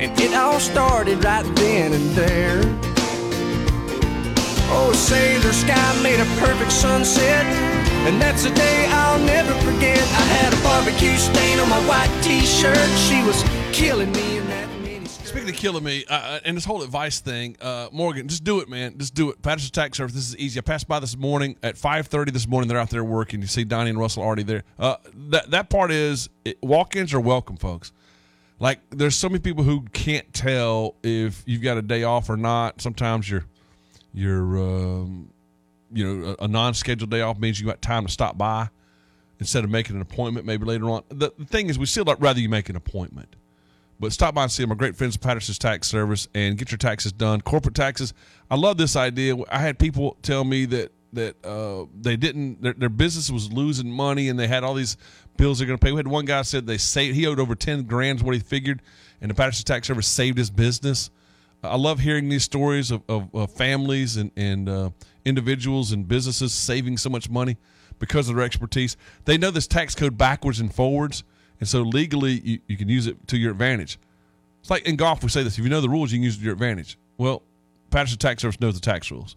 And it all started right then and there. Oh, Sailor Sky made a perfect sunset. And that's a day I'll never forget. I had a barbecue stain on my white t shirt. She was killing me killing me, uh, and this whole advice thing, uh, Morgan, just do it, man. Just do it. Patterson Tax Service. This is easy. I passed by this morning at five thirty this morning. They're out there working. You see Donnie and Russell already there. Uh, that that part is it, walk-ins are welcome, folks. Like there's so many people who can't tell if you've got a day off or not. Sometimes you're you're um, you know a, a non-scheduled day off means you got time to stop by instead of making an appointment maybe later on. The, the thing is, we still like rather you make an appointment. But stop by and see. Our great friends at Patterson's Tax Service and get your taxes done. Corporate taxes. I love this idea. I had people tell me that that uh, they didn't their, their business was losing money and they had all these bills they're going to pay. We had one guy said they saved he owed over ten grand what he figured, and the Patterson Tax Service saved his business. I love hearing these stories of, of, of families and, and uh, individuals and businesses saving so much money because of their expertise. They know this tax code backwards and forwards, and so legally you, you can use it to your advantage. It's like in golf, we say this if you know the rules, you can use it to your advantage. Well, Patterson Tax Service knows the tax rules.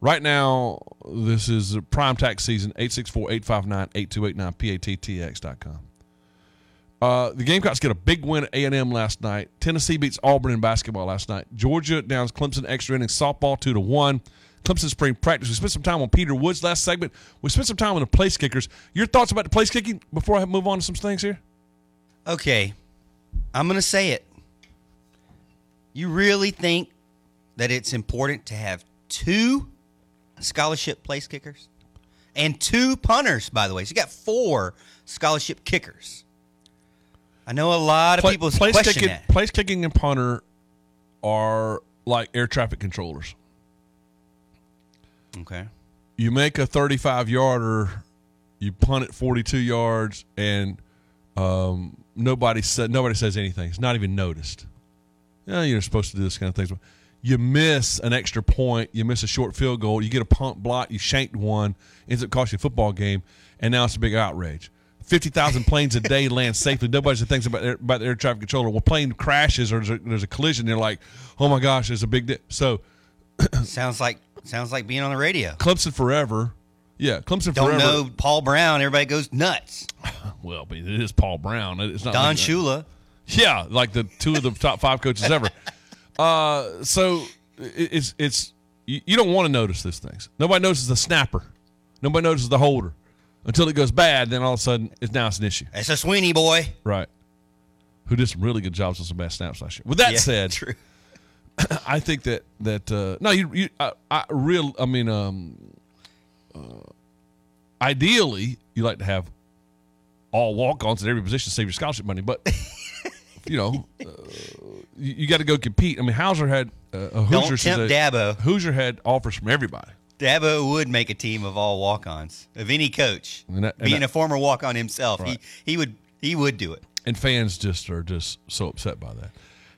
Right now, this is prime tax season, 864 859 8289, pattx.com. Uh, the Gamecocks get a big win at A&M last night. Tennessee beats Auburn in basketball last night. Georgia downs Clemson extra innings softball 2 to 1. Clemson spring practice. We spent some time on Peter Woods last segment. We spent some time on the place kickers. Your thoughts about the place kicking before I move on to some things here? Okay, I'm going to say it. You really think that it's important to have two scholarship place kickers and two punters, by the way? So you got four scholarship kickers. I know a lot of Pla- people place question kicking, that. place kicking and punter are like air traffic controllers. Okay. You make a 35 yarder, you punt it 42 yards, and um, nobody said nobody says anything. It's not even noticed. Yeah, you're supposed to do this kind of things. You miss an extra point, you miss a short field goal, you get a punt block, you shanked one, ends up costing you a football game, and now it's a big outrage. Fifty thousand planes a day land safely. Nobody thinks about their, about the air traffic controller. Well, plane crashes or there's a, there's a collision. They're like, "Oh my gosh, there's a big." Di-. So sounds like sounds like being on the radio. Clemson forever. Yeah, Clemson Don't forever. know Paul Brown. Everybody goes nuts. Well, but it is Paul Brown. It's not Don like, Shula. Yeah, like the two of the top five coaches ever. Uh, so it's it's you, don't want to notice these things. Nobody notices the snapper. Nobody notices the holder until it goes bad. Then all of a sudden, it's now it's an issue. It's a Sweeney boy. Right. Who did some really good jobs on some bad snaps last year. With that Yeah, said, true. I think that that uh, no, you, you I, I real. I mean, um, uh, ideally, you like to have all walk-ons at every position to save your scholarship money, but you know, uh, you, you got to go compete. I mean, Hauser had uh, a Don't Hoosier tempt said- Dabo. Hoosier had offers from everybody. Dabo would make a team of all walk-ons of any coach. And that- and Being that- a former walk-on himself, Right. he he would he would do it. and fans just are just so upset by that.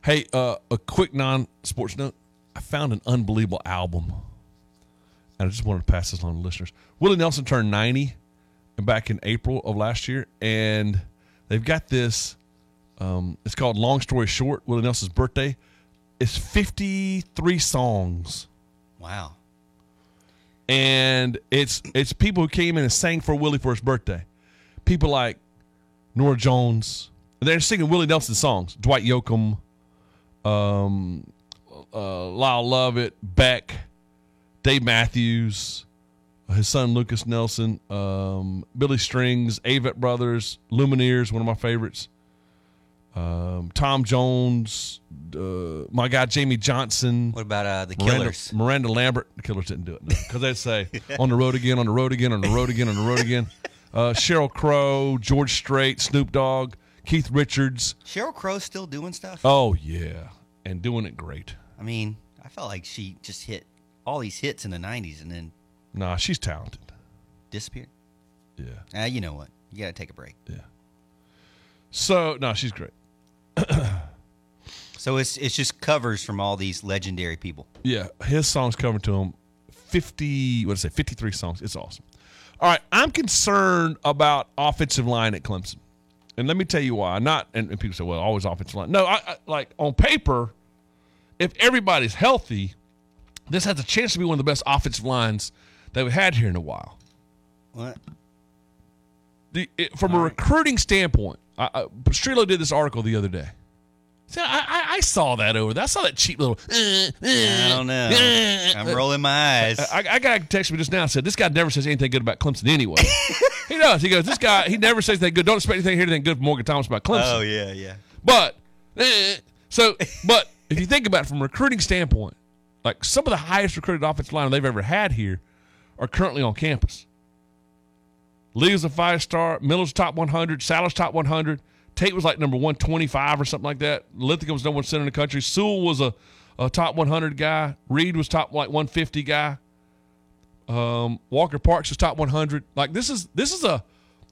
Hey, uh, a quick non-sports note: I found an unbelievable album, and I just wanted to pass this on to listeners. Willie Nelson turned ninety back in April of last year, and they've got this. Um, it's called "Long Story Short." Willie Nelson's birthday. It's fifty-three songs Wow. and it's it's people who came in and sang for Willie for his birthday. People like Norah Jones. They're singing Willie Nelson songs. Dwight Yoakam, um, uh, Lyle Lovett, Beck, Dave Matthews, his son Lukas Nelson, um, Billy Strings, Avett Brothers, Lumineers, one of my favorites. Um, Tom Jones, uh, my guy Jamey Johnson. What about uh, the Miranda, Killers? Miranda Lambert. The Killers didn't do it because they'd say on the road again, on the road again, on the road again, on the road again. Uh, Sheryl Crow, George Strait, Snoop Dogg, Keith Richards. Sheryl Crow's still doing stuff. Oh yeah, and doing it great. I mean, I felt like she just hit all these hits in the '90s and then Nah, she's talented. disappeared. Yeah, Ah, you know what? You got to take a break. yeah. So no, she's great. So it's it's just covers from all these legendary people. Yeah, his songs covered to him. Fifty, what did I say? Fifty-three songs. It's awesome. All right, I'm concerned about offensive line at Clemson. And let me tell you why. Not and, and people say, well, always offensive line. No, I, I like on paper, if everybody's healthy, this has a chance to be one of the best offensive lines that we've had here in a while. What? The, it, from a recruiting standpoint, I, I, did this article the other day. See, I, I, I saw that over there. I saw that cheap little. uh, I don't know. I'm rolling my eyes. I, I got a text me just now. Said this guy never says anything good about Clemson anyway. he does. He goes, this guy. He never says anything good. Don't expect anything hear anything good from Morgan Thomas about Clemson. oh yeah, yeah. But eh, so, but if you think about it from a recruiting standpoint, like some of the highest recruited offensive line they've ever had here are currently on campus. Leigh was a five star. Miller's top 100. Sadler's top 100. Tate was like number 125 or something like that. Linthicum was number one center in the country. Sewell was a, a top 100 guy. Reed was top like 150 guy. Um, Walker Parks was top 100. Like this is this is a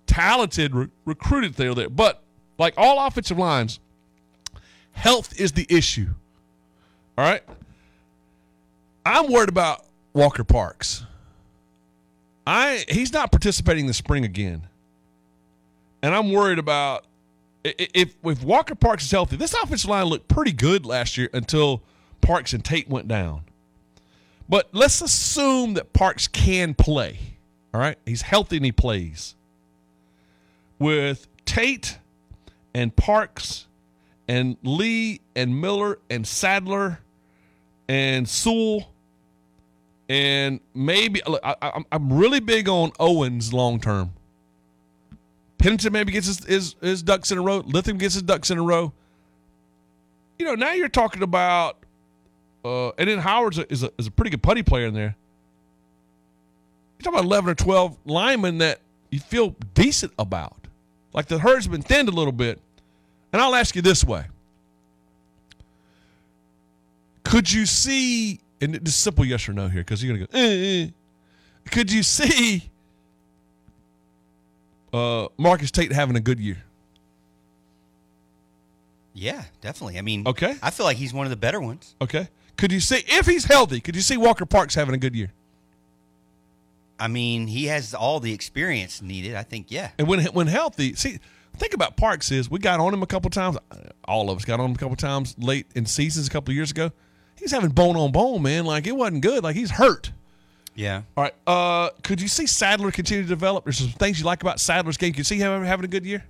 talented re- recruited thing there. But like all offensive lines, health is the issue. All right. I'm worried about Walker Parks. I he's not participating this spring again, and I'm worried about if if Walker Parks is healthy. This offensive line looked pretty good last year until Parks and Tate went down. But let's assume that Parks can play. All right, he's healthy and he plays. With Tate and Parks and Leigh and Miller and Sadler and Sewell and maybe look, I, I'm really big on Owens long term. Pennington maybe gets his, his, his ducks in a row. Linthicum gets his ducks in a row. You know, now you're talking about, uh, and then Howard's a, is, a, is a pretty good putty player in there. You're talking about 11 or 12 linemen that you feel decent about. Like the herd's been thinned a little bit. And I'll ask you this way Could you see, and just simple yes or no here, because you're going to go, eh, eh. could you see uh, Marcus Tate having a good year? Yeah, definitely. I mean, Okay. I feel like he's one of the better ones. Okay. Could you see, if he's healthy, could you see Walker Parks having a good year? I mean, he has all the experience needed. I think, yeah. And when when healthy, see, think about Parks is we got on him a couple times. All of us got on him a couple times late in seasons a couple years ago. He's having bone on bone, man. Like it wasn't good. Like he's hurt. Yeah. All right. Uh, could you see Sadler continue to develop? There's some things you like about Sadler's game. Could you see him having a good year?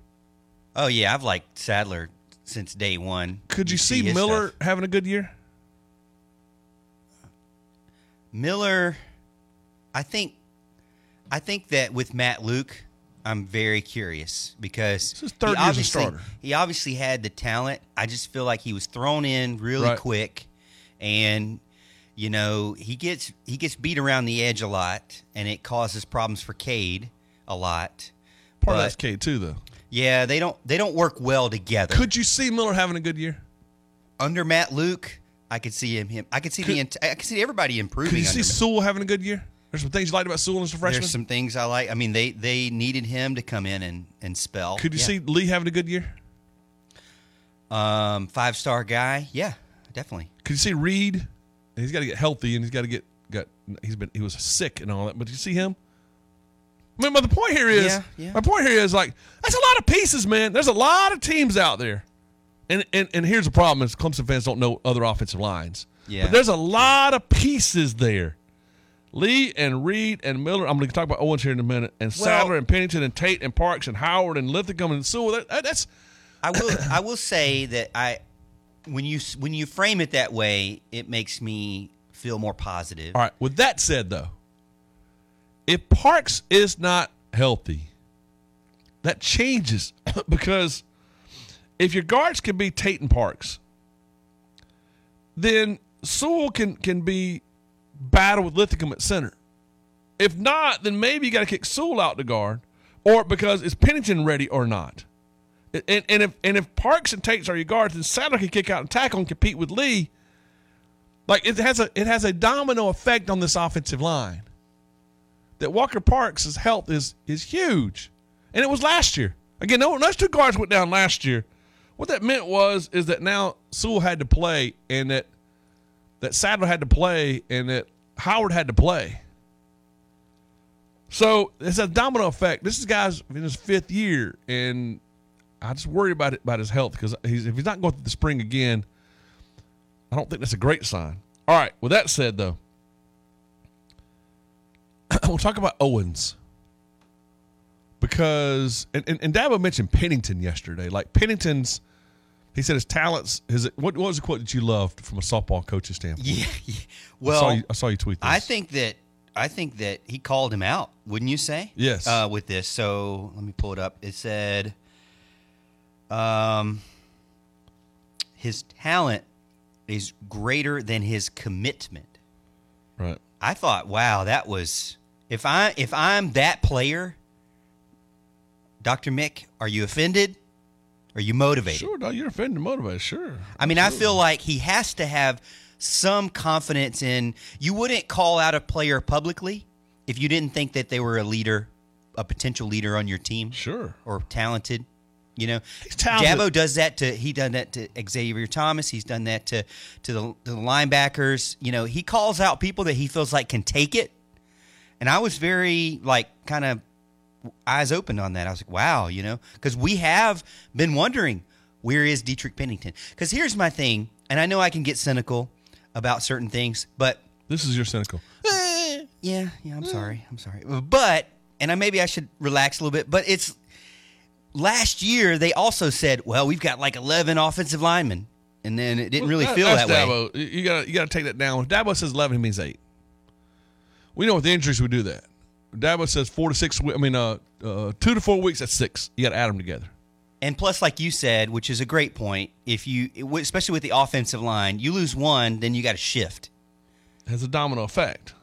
Oh, yeah. I've liked Sadler since day one. Could you see, his Miller stuff. having a good year? Miller, I think, I think that with Matt Luke, I'm very curious because This is third he year as a obviously starter. he obviously had the talent. I just feel like he was thrown in really Right. quick, and you know he gets he gets beat around the edge a lot, and it causes problems for Cade a lot. Part of that's K too, though. Yeah, they don't they don't work well together. Could you see Miller having a good year? under Matt Luke, I could see him. Him. I could see Could- the. I could see everybody improving. Could you see Sewell having a good year? There's some things you liked about Sewell as a freshman. There's some things I like. I mean, they they needed him to come in and and spell. Could you Yeah. see Leigh having a good year? um five star guy? Yeah, definitely. Could you see Reed? He's got to get healthy and he's got to get got. He's been he was sick and all that. But you see him? I mean, but the point here is Yeah, yeah. my point here is like that's a lot of pieces, man. There's a lot of teams out there, and and and here's the problem: is Clemson fans don't know other offensive lines. Yeah. but there's a lot of pieces there. Leigh and Reed and Miller. I'm going to talk about Owens here in a minute, and Well- Sadler and Pennington and Tate and Parks and Howard and Linthicum and Sewell. That, that- that's I will. I will say that I when you when you frame it that way, it makes me feel more positive. All right. With that said, though, if Parks is not healthy, that changes because if your guards can be Tate and Parks, then Sewell can can be battle with Linthicum at center. If not, then maybe you got to kick Sewell out to guard, or because is Pennington ready or not? And, and if and if Parks and Tates are your guards, then Sadler can kick out and tackle and compete with Leigh. Like it has a it has a domino effect on this offensive line. That Walker Parks' health is is huge, and it was last year. Again, no, those two guards went down last year. What that meant was is that now Sewell had to play, and that that Sadler had to play, and that Howard had to play. So it's a domino effect. This is guys in his fifth year, and I just worry about it about his health because he's, if he's not going through the spring again, I don't think that's a great sign. All right. With that said, though, we'll talk about Owens because and, and, and Dabo mentioned Pennington yesterday. Like Pennington's, he said his talents. His what, what was the quote that you loved from a softball coach's standpoint? Yeah. yeah. I Well, saw you, I saw you tweet this. I think that I think that he called him out. Wouldn't you say? Yes. Uh, with this, so let me pull it up. It said, um, his talent is greater than his commitment. right. I thought, wow, that was if I if I'm that player, Doctor Mick, are you offended? Are you motivated? Sure, no, you're offended and motivated. Sure. I mean, I feel like he has to have some confidence in. You wouldn't call out a player publicly if you didn't think that they were a leader, a potential leader on your team, Sure. or talented. You know, He's. Dabo does that to. He done that to Xavier Thomas. He's done that to to the, to the linebackers. You know, he calls out people that he feels like can take it. And I was very like kind of eyes open on that. I was like, wow, you know, because we have been wondering where is Dietrick Pennington? Because here's my thing, and I know I can get cynical about certain things, but This is your cynical. Eh, yeah, yeah, I'm sorry, I'm sorry, but and I maybe I should relax a little bit, but it's last year they also said, well, we've got like 11 offensive linemen, and then it didn't really That- feel that way. Dabo. You- You got you got to take that down. If Dabo says eleven, he means eight. We know with the injuries we do that. Dabo says four to six. I mean, uh, uh, two to four weeks. That's six. You got to add them together. And plus, like you said, which is a great point, if you, especially with the offensive line, you lose one, then you got to shift. It has a domino effect.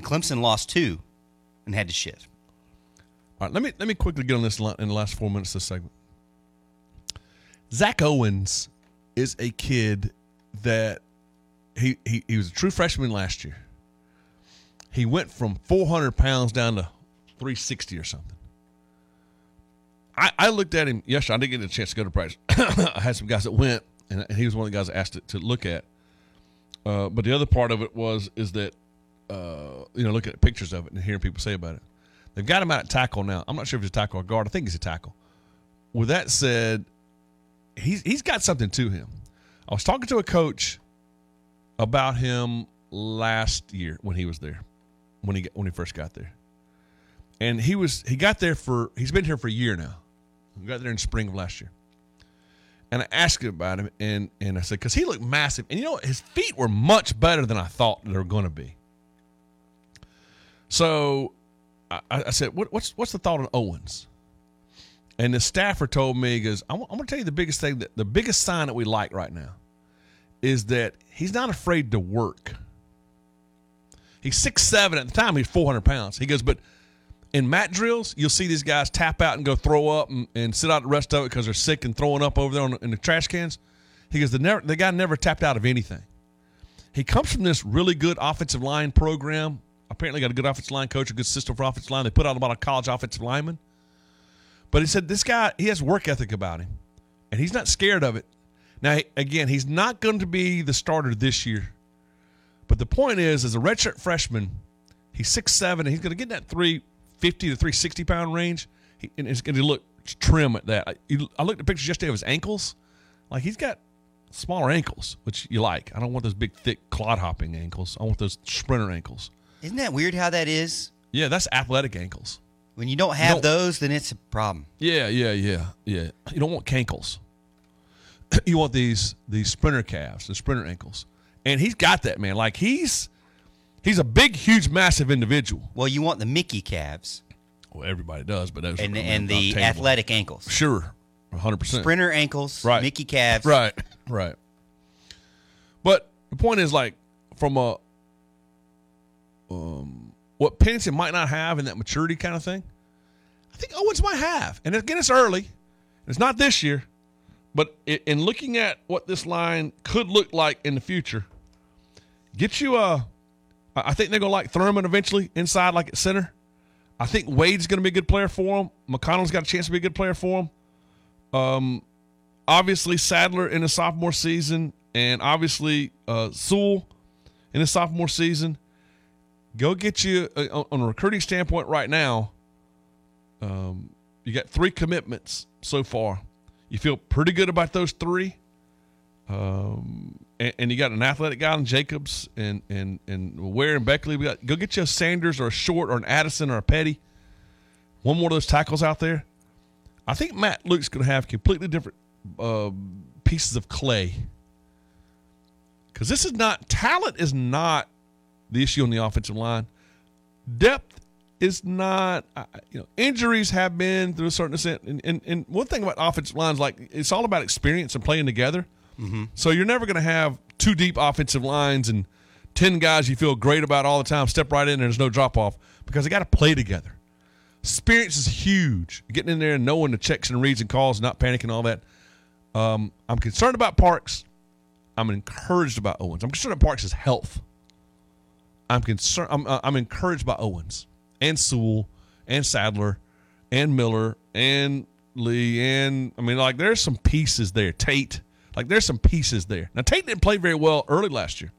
Clemson lost two and had to shift. All right, let me let me quickly get on this in the last four minutes of this segment. Zack Owens is a kid that he, he he was a true freshman last year. He went from 400 pounds down to 360 or something. I, I looked at him yesterday. I didn't get a chance to go to practice. I had some guys that went, and, he was one of the guys I asked to, to look at. Uh, but the other part of it was is that uh, you know looking at pictures of it and hearing people say about it. They've got him out at tackle now. I'm not sure if he's a tackle or guard. I think he's a tackle. With that said, he's he's got something to him. I was talking to a coach about him last year when he was there, when he when he first got there, and he was he got there for he's been here for a year now. He got there in spring of last year, and I asked him about him, and and I said because he looked massive, and you know his feet were much better than I thought they were going to be. So I, I said, what, "What's what's the thought on Owens?" And the staffer told me, "He goes, I'm, I'm going to tell you the biggest thing that the biggest sign that we like right now is that he's not afraid to work. He's six seven at the time. He's 400 pounds. He goes, but in mat drills, you'll see these guys tap out and go throw up and, and sit out the rest of it because they're sick and throwing up over there on, in the trash cans. He goes, the, never, the guy never tapped out of anything. He comes from this really good offensive line program. Apparently, got a good offensive line coach, a good system for offensive line. They put out about a college offensive lineman. But he said this guy, he has work ethic about him, and he's not scared of it. Now, again, he's not going to be the starter this year. But the point is, as a redshirt freshman, he's six seven, and he's going to get in that three fifty to three sixty pound range. He, and he's going to look trim at that. I, I looked at pictures yesterday of his ankles. Like he's got smaller ankles, which you like. I don't want those big, thick, clod hopping ankles. I want those sprinter ankles. Isn't that weird how that is? Yeah, that's athletic ankles. When you don't have don't- those, then it's a problem. Yeah, yeah, yeah, yeah. You don't want cankles. you want these these sprinter calves, the sprinter ankles, and he's got that man. Like he's he's a big, huge, massive individual. Well, you want the Mickey calves Well, everybody does, but those and and the athletic ankles. Sure, hundred percent. Sprinter ankles, Right. Mickey calves. Right, right. But the point is, like, from a um, what Pennington might not have in that maturity kind of thing, I think Owens might have. And again, it's early. It's not this year, but in looking at what this line could look like in the future, get you a. I think they're gonna like Thurmon eventually inside, like at center. I think Wade's gonna be a good player for him. McConnell's got a chance to be a good player for him. Um, obviously Sadler in his sophomore season, and obviously uh, Sewell in his sophomore season. Go get you uh, on a recruiting standpoint right now. Um, You got three commitments so far. You feel pretty good about those three. Um, and, and you got an athletic guy in Jacobs and and and Ware and Beckley. We got go get you a Sanders or a Short or an Addison or a Petty. One more of those tackles out there. I think Matt Luke's going to have completely different uh, pieces of clay because this is not talent is not the issue on the offensive line. Depth is not. You know, injuries have been through a certain extent, and, and, and one thing about offensive lines, like it's all about experience and playing together. So you're never going to have two deep offensive lines and ten guys you feel great about all the time. Step right in, and there's no drop off because they got to play together. Experience is huge. Getting in there and knowing the checks and reads and calls, not panicking, all that. Um, I'm concerned about Parks. I'm encouraged about Owens. I'm concerned about Parks' health. I'm concerned. I'm, uh, I'm encouraged by Owens and Sewell and Sadler and Miller and Leigh and I mean like there's some pieces there. Tate, like there's some pieces there. Now Tate didn't play very well early last year.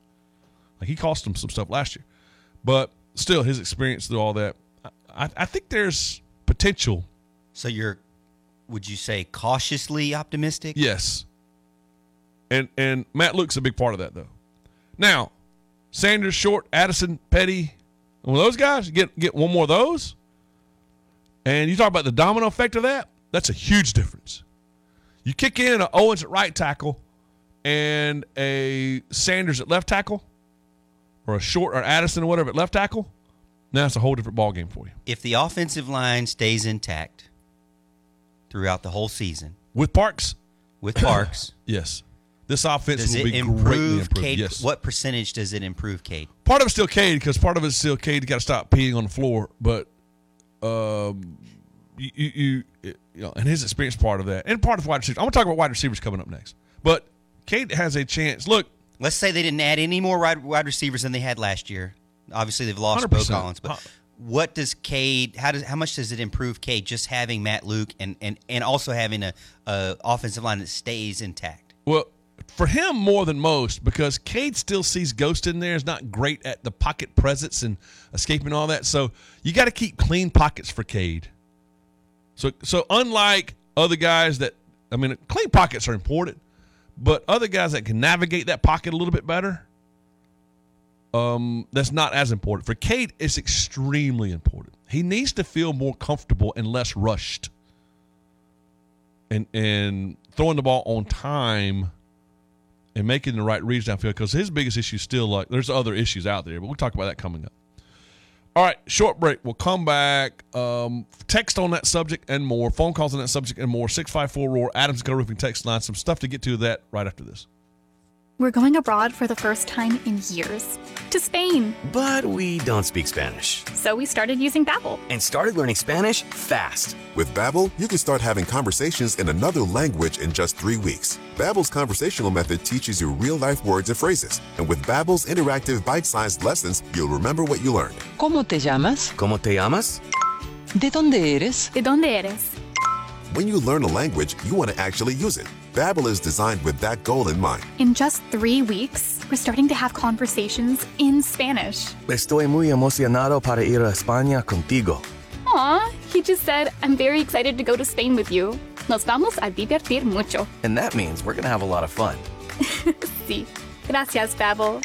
Like he cost him some stuff last year, but still his experience through all that. I, I think there's potential. So you're, would you say, cautiously optimistic? Yes. And and Matt Luke's a big part of that though. Now, Sanders, Short, Addison, Petty, well, those guys get get one more of those, and you talk about the domino effect of that. That's a huge difference. You kick in a Owens at right tackle, and a Sanders at left tackle, or a Short or Addison or whatever at left tackle. Now it's a whole different ball game for you. If the offensive line stays intact throughout the whole season With Parks, with Parks, yes, this offense does will be greatly improved. Cade? Yes. What percentage does it improve Cade? part of it's still Cade because part of it's still Cade You got to stop peeing on the floor. But um, you, you, you, know, and his experience part of that, and part of wide receivers. I'm gonna talk about wide receivers coming up next. But Cade has a chance. Look, Let's say they didn't add any more wide, wide receivers than they had last year. Obviously, they've lost Beaux 100%. Collins, but what does Cade? How does how much does it improve Cade just having Matt Luke and and and also having a, a offensive line that stays intact? well, for him more than most because Cade still sees Ghost in there. Is not great at the pocket presence and escaping all that. So you got to keep clean pockets for Cade. So so unlike other guys that I mean, clean pockets are important, but other guys that can navigate that pocket a little bit better, um, that's not as important. For Cade, it's extremely important. He needs to feel more comfortable and less rushed. And and throwing the ball on time and making the right reads downfield because his biggest issue is still like there's other issues out there, but we'll talk about that coming up. All right, short break. We'll come back. Um, text on that subject and more. Phone calls on that subject and more. 654 Roar, Adams Go Roofing text line. Some stuff to get to that right after this. We're going abroad for the first time in years to Spain. But we don't speak Spanish. So we started using Babbel. And started learning Spanish fast. With Babbel, you can start having conversations in another language in just three weeks. Babbel's conversational method teaches you real-life words and phrases. And with Babbel's interactive bite-sized lessons, you'll remember what you learned. ¿Cómo te llamas? ¿Cómo te llamas? ¿De dónde eres? ¿De dónde eres? When you learn a language, you want to actually use it. Babbel is designed with that goal in mind. In just three weeks, we're starting to have conversations in Spanish. Estoy muy emocionado para ir a España contigo. Aw, he just said, I'm very excited to go to Spain with you. Nos vamos a divertir mucho. And that means we're going to have a lot of fun. Sí. Gracias, Babbel.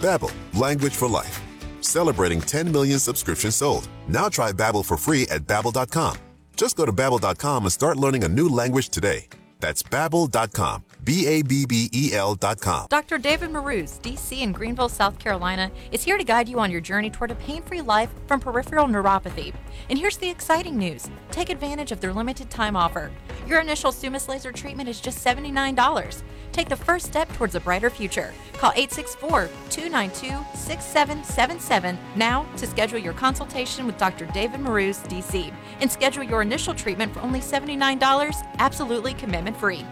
Babbel, language for life. Celebrating 10 million subscriptions sold. Now try Babbel for free at babbel.com. Just go to babbel.com and start learning a new language today. That's babbel.com. B A B B E L.com. Dr. David Marouz, DC in Greenville, South Carolina, is here to guide you on your journey toward a pain free life from peripheral neuropathy. And here's the exciting news take advantage of their limited time offer. Your initial Summus laser treatment is just $79. Take the first step towards a brighter future. Call 864 292 6777 now to schedule your consultation with Dr. David Marouz, DC, and schedule your initial treatment for only $79, absolutely commitment free.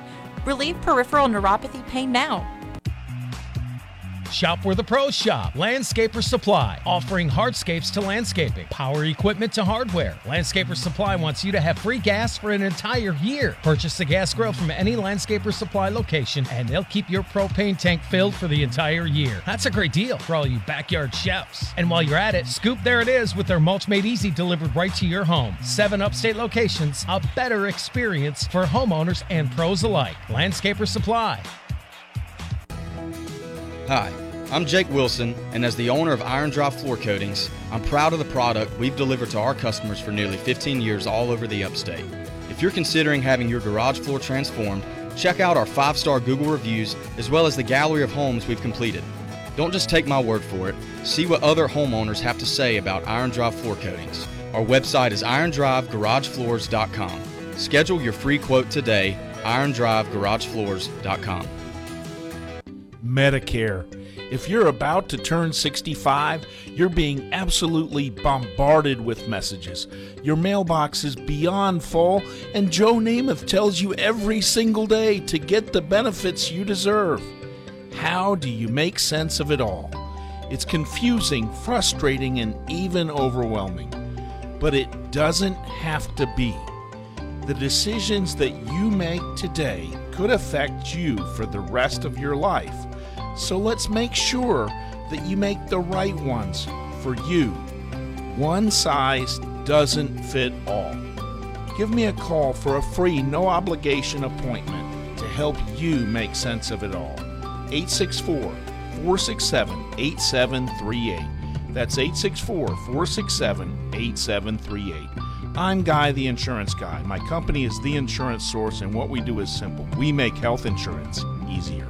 Relieve peripheral neuropathy pain now. Shop where the pros shop. Landscaper Supply, offering hardscapes to landscaping, power equipment to hardware. Landscaper Supply wants you to have free gas for an entire year. Purchase a gas grill from any Landscaper Supply location, and they'll keep your propane tank filled for the entire year. That's a great deal for all you backyard chefs. And while you're at it, Scoop There It Is with their mulch made easy delivered right to your home. Seven upstate locations, a better experience for homeowners and pros alike. Landscaper Supply. Hi, I'm Jake Wilson, and as the owner of Iron Drive Floor Coatings, I'm proud of the product we've delivered to our customers for nearly 15 years all over the upstate. If you're considering having your garage floor transformed, check out our five star Google reviews as well as the gallery of homes we've completed. Don't just take my word for it, see what other homeowners have to say about Iron Drive Floor Coatings. Our website is irondrivegaragefloors.com. Schedule your free quote today, irondrivegaragefloors.com. Medicare. If you're about to turn 65, you're being absolutely bombarded with messages. Your mailbox is beyond full, and Joe Namath tells you every single day to get the benefits you deserve. How do you make sense of it all? It's confusing, frustrating, and even overwhelming. But it doesn't have to be. The decisions that you make today could affect you for the rest of your life. So let's make sure that you make the right ones for you. One size doesn't fit all. Give me a call for a free, no obligation appointment to help you make sense of it all. 864 467 8738. That's 864 467 8738. I'm Guy, the insurance guy. My company is the insurance source, and what we do is simple we make health insurance easier.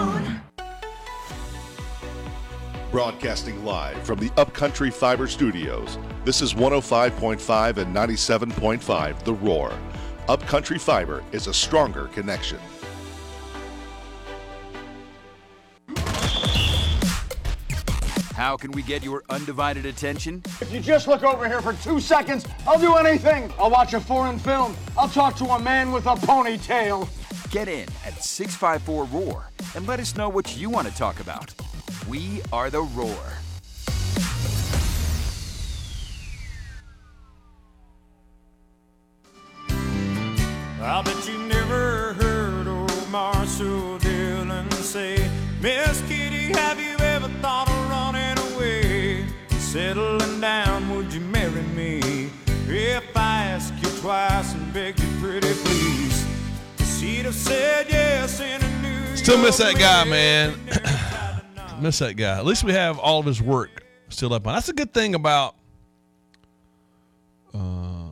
Broadcasting live from the Upcountry Fiber Studios. This is 105.5 and 97.5 The Roar. Upcountry Fiber is a stronger connection. How can we get your undivided attention? If you just look over here for two seconds, I'll do anything. I'll watch a foreign film. I'll talk to a man with a ponytail. Get in at 654 Roar and let us know what you want to talk about. We are the Roar. I bet you never heard old Marshall Dillon say, Miss Kitty, have you ever thought of running away? Settling down, would you marry me? If I ask you twice and beg you pretty please, she'd have said yes in a New Still miss that guy, man. miss that guy. At least we have all of his work still up on. That's a good thing about uh,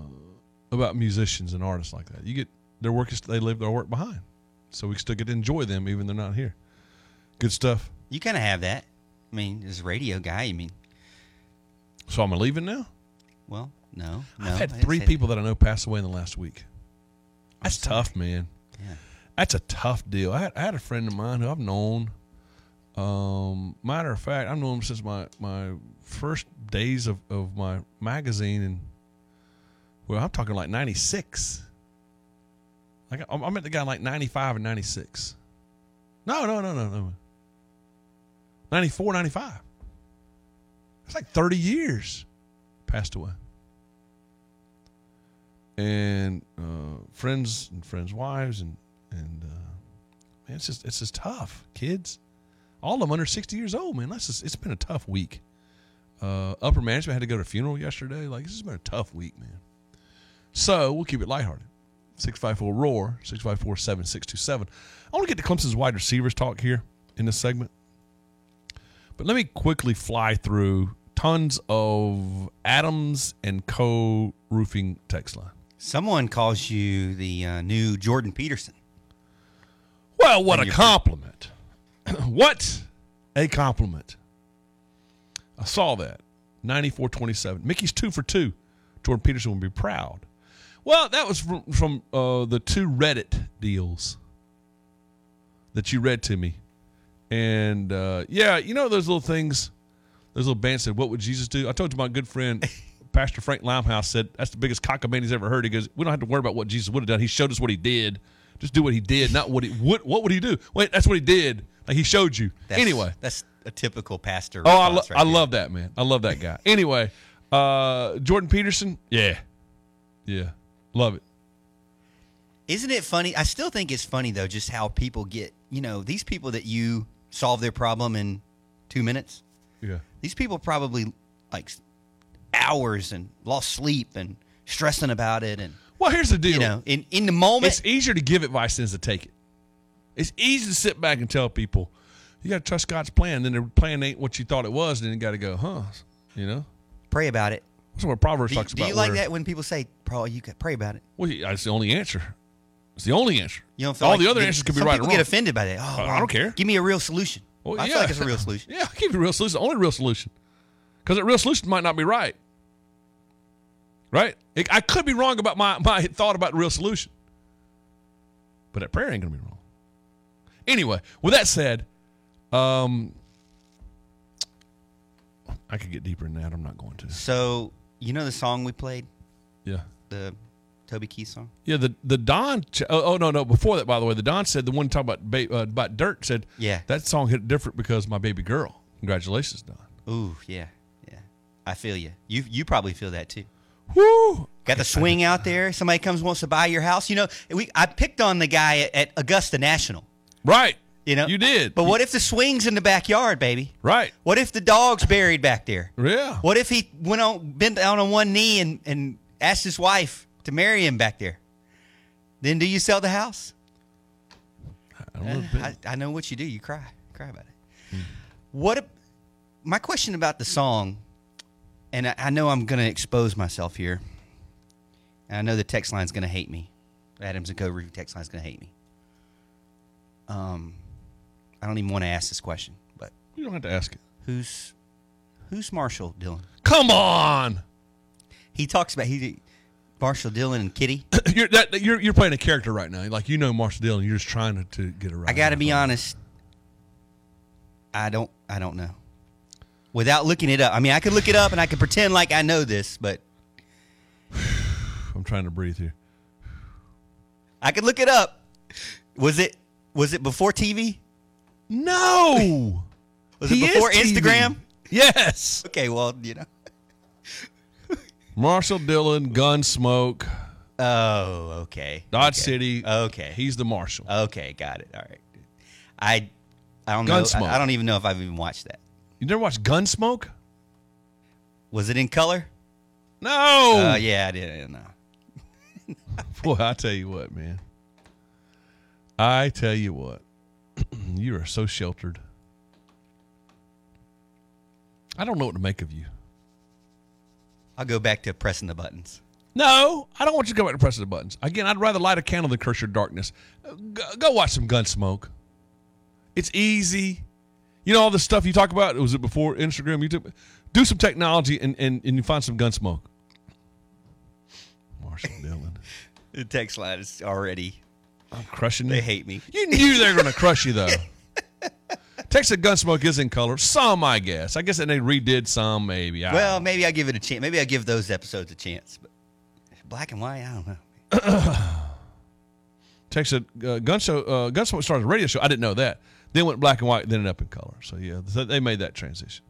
about musicians and artists like that. You get their work is they leave their work behind, so we still get to enjoy them even they're not here. Good stuff. You kind of have that. I mean, as a radio guy, you mean, So I'm leaving now. well, no. no I've had three people that I know pass away in the last week. That's tough, man. Yeah. That's a tough deal. I had, I had a friend of mine who I've known. Um, matter of fact, I've known him since my, my first days of, of my magazine, and well, I'm talking like '96. Like I, I met the guy like '95 and '96. No, no, no, no, no. 94, 95. It's like 30 years passed away and uh, friends and friends' wives and and uh, man, it's just it's just tough. Kids, all of them under sixty years old. Man, that's just, it's been a tough week. Uh, upper management had to go to a funeral yesterday. Like this has been a tough week, man. So we'll keep it lighthearted. Six five four roar six five four seven six two seven. I want to get to Clemson's wide receivers talk here in this segment, but let me quickly fly through tons of Adams and Co. roofing text line. Someone calls you the uh, new Jordan Peterson. Well, what And a compliment. what a compliment. I saw that. 94 27. Mickey's two for two. Jordan Peterson would be proud. Well, that was from, from uh, the two Reddit deals that you read to me. And uh, yeah, you know those little things, those little bands said, What would Jesus do? I told you my good friend, Pastor Frank Limehouse, said that's the biggest cockamamie he's ever heard. He goes, We don't have to worry about what Jesus would have done. He showed us what he did. Just do what he did, not what he would. what would he do? Wait, that's what he did. Like he showed you. That's, anyway. that's a typical pastor. Oh, I, lo- right I there. love that man. I love that guy. anyway, uh, Jordan Peterson, yeah, yeah, love it. Isn't it funny? I still think it's funny though, just how people get. You know, these people that you solve their problem in two minutes. Yeah. These people probably like hours and lost sleep and stressing about it and. Well, here's the deal. You know, in in the moment, It's easier to give advice than to take it. It's easy to sit back and tell people, you got to trust God's plan. Then their plan ain't what you thought it was. Then you got to go, huh? You know? pray about it. That's what Proverbs Do talks do about. Do you like that when people say, "Bro, you could pray about it"? Well, that's the only answer. It's the only answer. You don't feel All like the other answers could be right or wrong. get offended by that. Oh, I- I don't care. Give me a real solution. Well, I yeah. feel like it's a real solution. Yeah, I'll give you a real solution. The only real solution. Because the real solution might not be right. Right? It, I could be wrong about my, my thought about the real solution. But that prayer ain't going to be wrong. Anyway, with that said, um, I could get deeper in that. I'm not going to. So you know the song we played, Yeah. the Toby Keith song. Yeah, the the Don. ch- Oh, oh no, no. Before that, by the way, the Don said the one talking about ba- uh, about dirt said, Yeah. that song hit different because my baby girl. Congratulations, Don. Ooh, yeah, yeah. I feel you. You you probably feel that too. Woo! Got the swing out there. Somebody comes wants to buy your house. You know, we I picked on the guy at, at Augusta National. Right. You know, You did. But what if the swing's in the backyard, baby? Right. What if the dog's buried back there? Yeah. What if he went on bent down on one knee and, and asked his wife to marry him back there? Then do you sell the house? Little Uh. I, I know what you do. You cry, cry about it. What? if- my question about the song, and I, I know I'm going to expose myself here. And I know the text line's going to hate me. Adams and Co. review text line's going to hate me. Um, I don't even want to ask this question, but You don't have to ask it. who's who's Marshall Dillon? Come on. He talks about he Marshall Dillon and Kitty. you're, that, you're you're playing a character right now. Like you know Marshall Dillon. You're just trying to, to get it right. I got to be honest. I don't. I don't know. Without looking it up, I mean, I could look it up and I could pretend like I know this, but I'm trying to breathe here. I could look it up. Was it? Was it before TV? No. Was He it before Instagram? Yes. Okay, well, you know. Marshall Dillon, Gunsmoke, Oh, okay. Dodge okay. City. Okay. He's the marshal. Okay, got it. All right. I I don't know. Gunsmoke. I, I don't even know if I've even watched that. You never watched Gunsmoke? Was it in color? No. Uh, yeah, I did. No. Boy, I tell you what, man. I tell you what. you are so sheltered. I don't know what to make of you. I'll go back to pressing the buttons. No, I don't want you to go back to pressing the buttons. Again, I'd rather light a candle than curse your darkness. Uh, Go, go watch some Gunsmoke. It's easy. You know all the stuff you talk about? Was it before Instagram, YouTube? Do some technology and, and, and you find some Gunsmoke. Marshall Dillon. The text line is already. I'm crushing you. They hate me. You knew they were going to crush you, though. Texas Gunsmoke is in color. Some, I guess. I guess that they redid some, maybe. I Well, maybe I give it a chance. Maybe I give those episodes a chance. But black and white, I don't know. Texas uh, Gunshow, uh, Gunsmoke started a radio show. I didn't know that. Then went black and white, then ended up in color. So yeah, they made that transition.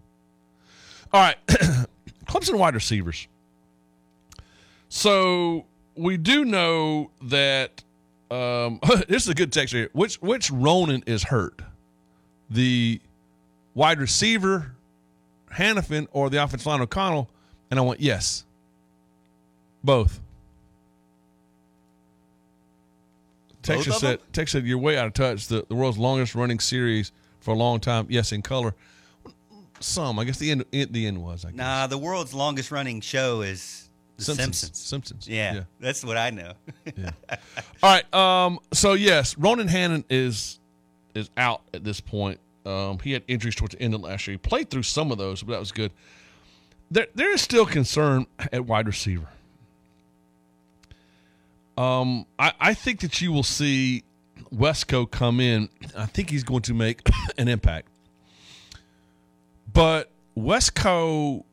All right, Clemson wide receivers. So we do know that um, this is a good text here. Which which Ronan is hurt? The wide receiver Hannafin or the offensive line O'Connell? And I went yes, both. Texas said, Texas said, you're way out of touch. The, the world's longest running series for a long time. Yes, in color. Some, I guess the end, the end was. I guess. Nah, the world's longest running show is The Simpsons. Simpsons. Simpsons. Yeah, Yeah. that's what I know. yeah. All right. Um. So yes, Ronan Hannon is is out at this point. Um, he had injuries towards the end of last year. He played through some of those, but that was good. There, there is still concern at wide receiver. Um, I, I think that you will see Wesco come in. I think he's going to make an impact. But Wesco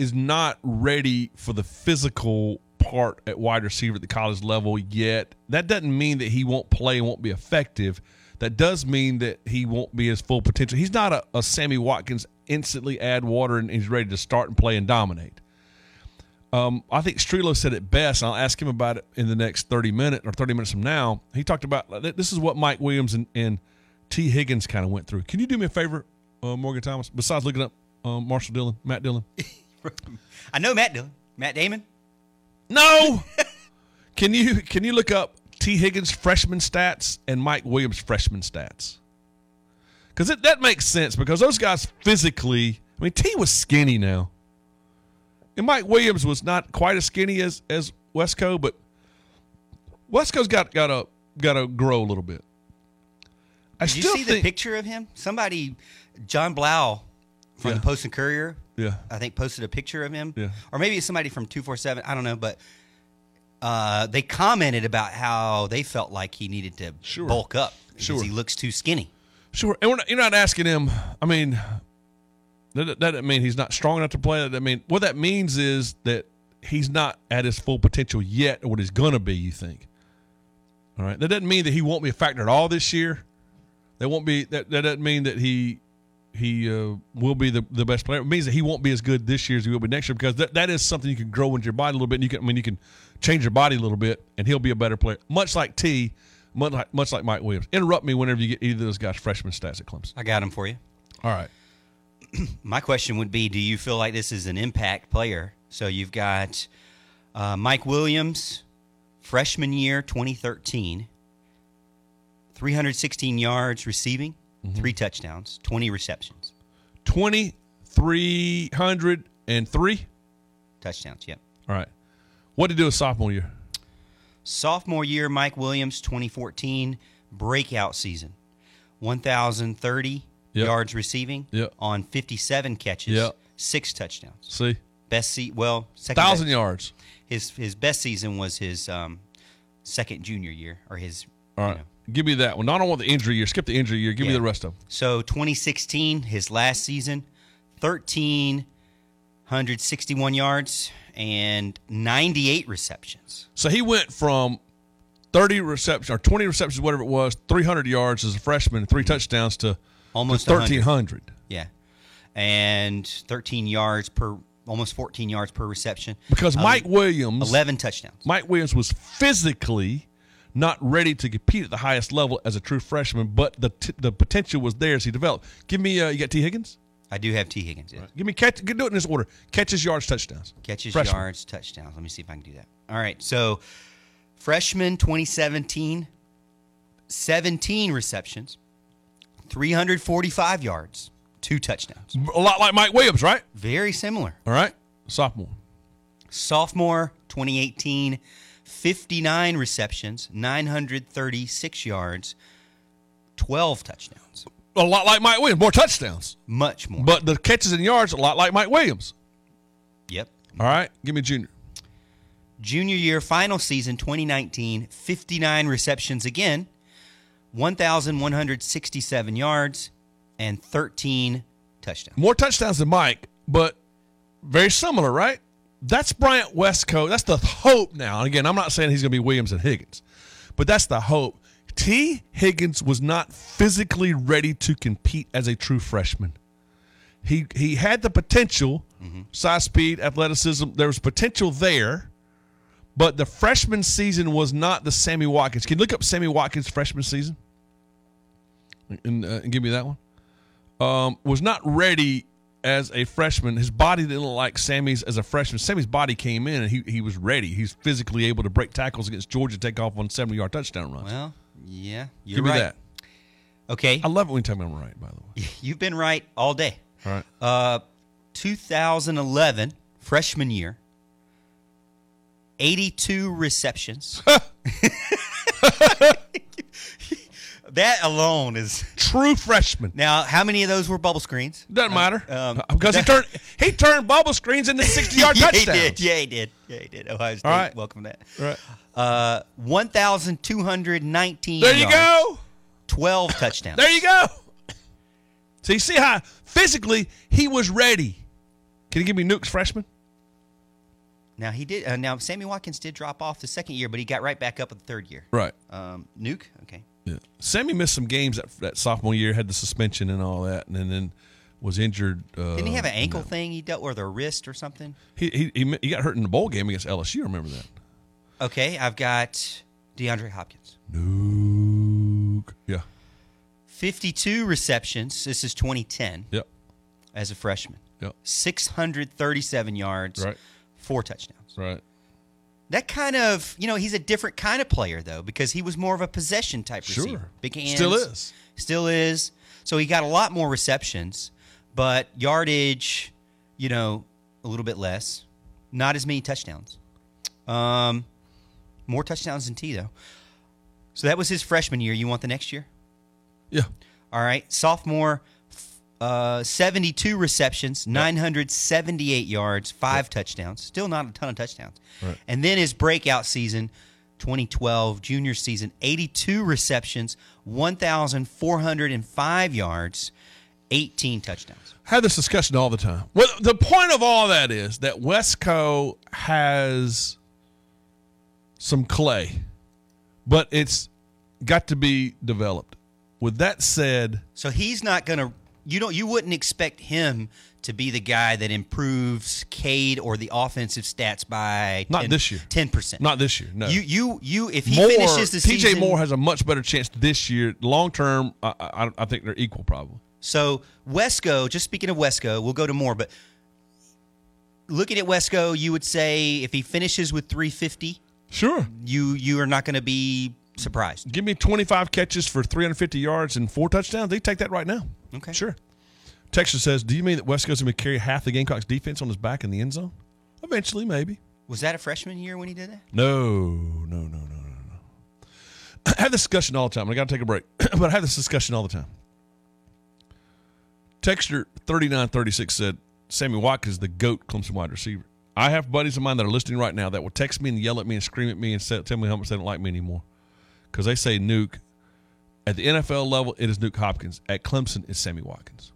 is not ready for the physical part at wide receiver at the college level yet. That doesn't mean that he won't play and won't be effective. That does mean that he won't be his full potential. He's not a, a Sammy Watkins instantly add water and he's ready to start and play and dominate. Um, I think Strelo said it best. I'll ask him about it in the next 30 minutes or 30 minutes from now. He talked about this is what Mike Williams and, and Tee Higgins kind of went through. Can you do me a favor, uh, Morgan Thomas, besides looking up um, Marshall Dillon, Matt Dillon? I know Matt Dillon. Matt Damon? No. can you can you look up Tee Higgins freshman stats and Mike Williams freshman stats? Because that makes sense because those guys physically, I mean, Tee was skinny now. And Mike Williams was not quite as skinny as as Wesco, but Wesco's got got to got to grow a little bit. I Did you see think, the picture of him? Somebody, John Blau from Yeah. the Post and Courier, Yeah. I think posted a picture of him. Yeah. Or maybe it's somebody from 247. I don't know. But uh, they commented about how they felt like he needed to Sure. bulk up because Sure. he looks too skinny. Sure, and we're not, you're not asking him. I mean, that, that doesn't mean he's not strong enough to play. That I mean, what that means is that he's not at his full potential yet, or what he's going to be. You think? All right. That doesn't mean that he won't be a factor at all this year. That won't be. That, that doesn't mean that he he uh, will be the, the best player. It means that he won't be as good this year as he will be next year because that, that is something you can grow into your body a little bit. And you can, I mean, you can change your body a little bit, and he'll be a better player. Much like Tee, much like, much like Mike Williams. Interrupt me whenever you get either of those guys freshman stats at Clemson. I got him for you. All right. My question would be: Do you feel like this is an impact player? So you've got uh, Mike Williams, freshman year, 2013, 316 yards receiving, three touchdowns, 20 receptions, Twenty three hundred and three touchdowns. Yep. All right. What did he do his sophomore year? Sophomore year, Mike Williams, 2014, breakout season, 1,030 Yep. yards receiving Yep. on 57 catches, Yep. six touchdowns. See, Best se- well, second thousand best. yards. His his best season was his um, second junior year or his. All right. Give me that one. No, I don't want the injury year. Skip the injury year. Give me the rest of them. So 2016, his last season, 1,361 yards and 98 receptions. So he went from 30 receptions or 20 receptions, whatever it was, 300 yards as a freshman, three touchdowns to Almost to 100. 1,300. Yeah, and 13 yards per, almost 14 yards per reception. Because Um, Mike Williams, 11 touchdowns. Mike Williams was physically not ready to compete at the highest level as a true freshman, but the t- the potential was there as he developed. Give me, uh, you got Tee Higgins. I do have Tee Higgins. Yeah. Give me catch. Do it in this order: catches, yards, touchdowns. Catches, Freshman. yards, touchdowns. Let me see if I can do that. All right. So, freshman 2017, 17 receptions, 345 yards, two touchdowns. A lot like Mike Williams, right? Very similar. All right. Sophomore. Sophomore 2018, 59 receptions, 936 yards, 12 touchdowns. A lot like Mike Williams, more touchdowns. Much more. But the catches and yards, a lot like Mike Williams. Yep. All right. Give me junior. Junior year, final season 2019, 59 receptions again, 1,167 yards, and 13 touchdowns. More touchdowns than Mike, but very similar, right? That's Bryant Wesco. That's the hope now. And again, I'm not saying he's going to be Williams and Higgins, but that's the hope. Tee Higgins was not physically ready to compete as a true freshman. He he had the potential, size, speed, athleticism. There was potential there, but the freshman season was not the Sammy Watkins. Can you look up Sammy Watkins' freshman season and, uh, and give me that one? um, was not ready as a freshman. His body didn't look like Sammy's as a freshman. Sammy's body came in and he, he was ready. He's physically able to break tackles against Georgia, take off on 70 yard touchdown runs. Well, yeah, you're Give me right. that. Okay. I love it when you tell me I'm right, by the way. You've been right all day. All right. Uh, 2011, freshman year, 82 receptions. that alone is true freshman. Now, how many of those were bubble screens? Doesn't matter Um, because he turned he turned bubble screens into sixty yard yeah, touchdowns. He did. Yeah, he did. Yeah, he did. Ohio State. All right. Welcome to that. Right. Uh, one thousand two hundred nineteen. There you go. Twelve touchdowns. There you go. So you see how physically he was ready. Can you give me Nuke's freshman? Now he did. Uh, now Sammy Watkins did drop off the second year, but he got right back up in the third year. Right. Um, Nuke. Okay. Yeah. Sammy missed some games that, that sophomore year, had the suspension and all that, and then, then was injured. Uh, Didn't he have an ankle thing he dealt with, or a wrist or something? He, he he he got hurt in the bowl game against LSU. Remember that? Okay, I've got DeAndre Hopkins. Nuke. Yeah. 52 receptions. This is 2010. Yep. As a freshman. Yep. 637 yards. Right. Four touchdowns. Right. That kind of, you know, he's a different kind of player though because he was more of a possession type Sure. receiver. Big hands. Still is. Still is. So he got a lot more receptions, but yardage, you know, a little bit less. Not as many touchdowns. Um, more touchdowns than Tee though. So that was his freshman year. You want the next year? Yeah. All right. Sophomore, uh, 72 receptions, 978 yards, five touchdowns. Still not a ton of touchdowns. Right. And then his breakout season, 2012 junior season, 82 receptions, 1,405 yards, 18 touchdowns. I Have this discussion all the time. Well, the point of all that is that Wesco has some clay, but it's got to be developed. With that said, So he's not going to. You don't. You wouldn't expect him to be the guy that improves Cade or the offensive stats by not this year, ten percent. Not this year. No. You you you. If he Moore, finishes the TJ season, Moore has a much better chance this year. Long term, I, I, I think they're equal, probably. So Wesco, just speaking of Wesco, we'll go to Moore, but looking at Wesco, you would say if he finishes with 350, sure, you you are not going to be surprised. Give me 25 catches for 350 yards and four touchdowns. They take that right now. Okay. Sure. Texas says, Do you mean that Wesco's going to carry half the Gamecocks defense on his back in the end zone? Eventually, maybe. Was that a freshman year when he did that? No, no, no, no, no, no. I have this discussion all the time. I got to take a break, but I have this discussion all the time. Texture 3936 said, Sammy Watkins is the GOAT Clemson wide receiver. I have buddies of mine that are listening right now that will text me and yell at me and scream at me and say, tell me how much they don't like me anymore. Because they say Nuke. At the NFL level, it is Nuke Hopkins. At Clemson, it's Sammy Watkins.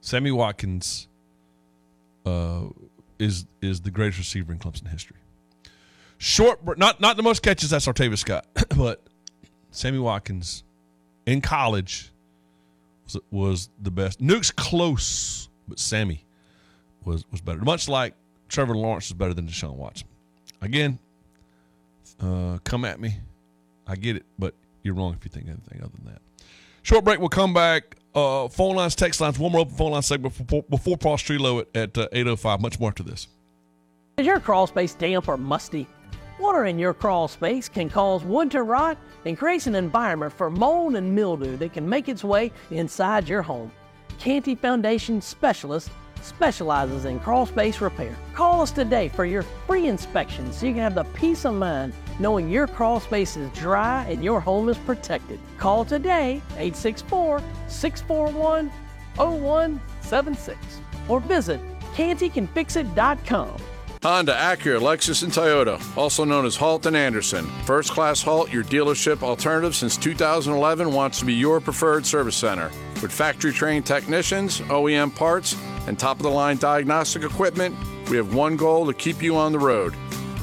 Sammy Watkins uh, is is the greatest receiver in Clemson history. Short, not not the most catches. That's Artavis Scott, but Sammy Watkins in college was was the best. Nuke's close, but Sammy was was better. Much like Trevor Lawrence is better than Deshaun Watson. Again, uh, come at me. I get it, but you're wrong if you think anything other than that. Short break. We'll come back. Uh, phone lines, text lines, one more open phone line segment before, before Paul Strelow at, at uh, 805. Much more after this. Is your crawl space damp or musty? Water in your crawl space can cause wood to rot and creates an environment for mold and mildew that can make its way inside your home. Canty Foundation Specialist specializes in crawl space repair. Call us today for your free inspection so you can have the peace of mind knowing your crawl space is dry and your home is protected. Call today 864 641 0176 or visit cantycanfixit.com. Honda, Acura, Lexus, and Toyota, also known as Halt and Anderson. First class Halt, your dealership alternative since 2011, wants to be your preferred service center. With factory trained technicians, OEM parts, and top of the line diagnostic equipment, we have one goal to keep you on the road.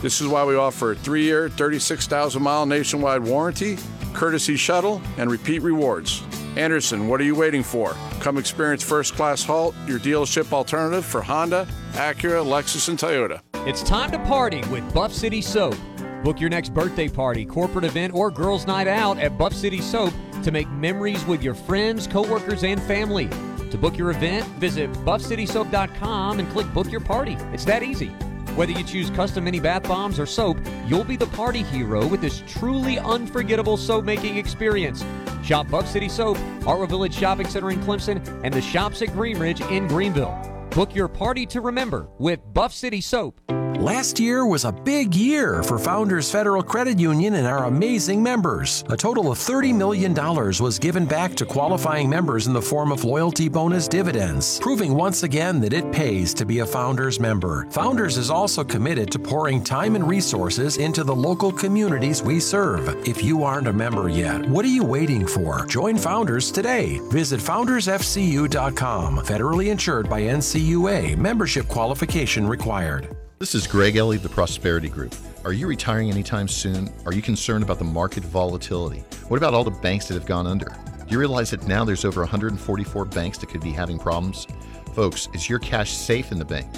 This is why we offer a three year, 36,000 mile nationwide warranty, courtesy shuttle, and repeat rewards. Anderson, what are you waiting for? Come experience First Class Halt, your dealership alternative for Honda, Acura, Lexus, and Toyota. It's time to party with Buff City Soap. Book your next birthday party, corporate event, or girls' night out at Buff City Soap to make memories with your friends, coworkers, and family. To book your event, visit buffcitysoap.com and click Book Your Party. It's that easy. Whether you choose custom mini bath bombs or soap, you'll be the party hero with this truly unforgettable soap making experience. Shop Buff City Soap, Art Village Shopping Center in Clemson, and the shops at Greenridge in Greenville. Book your party to remember with Buff City Soap. Last year was a big year for Founders Federal Credit Union and our amazing members. A total of $30 million was given back to qualifying members in the form of loyalty bonus dividends, proving once again that it pays to be a Founders member. Founders is also committed to pouring time and resources into the local communities we serve. If you aren't a member yet, what are you waiting for? Join Founders today. Visit foundersfcu.com. Federally insured by NCUA. Membership qualification required. This is Greg Ellie of the Prosperity Group. Are you retiring anytime soon? Are you concerned about the market volatility? What about all the banks that have gone under? Do you realize that now there's over 144 banks that could be having problems? Folks, is your cash safe in the bank?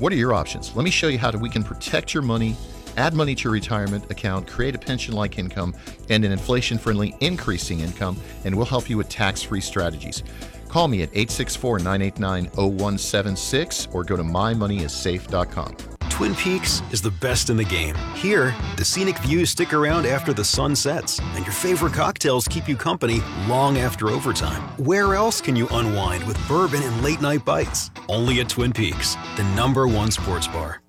What are your options? Let me show you how we can protect your money, add money to your retirement account, create a pension like income, and an inflation friendly increasing income, and we'll help you with tax free strategies. Call me at 864 989 0176 or go to mymoneyissafe.com. Twin Peaks is the best in the game. Here, the scenic views stick around after the sun sets, and your favorite cocktails keep you company long after overtime. Where else can you unwind with bourbon and late night bites? Only at Twin Peaks, the number one sports bar.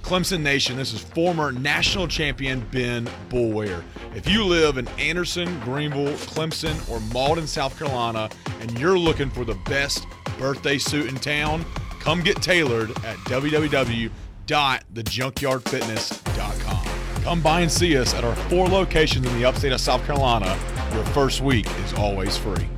Clemson Nation, this is former national champion Ben Boulware. If you live in Anderson, Greenville, Clemson, or Mauldin, South Carolina, and you're looking for the best birthday suit in town, come get tailored at www.thejunkyardfitness.com. Come by and see us at our four locations in the upstate of South Carolina. Your first week is always free.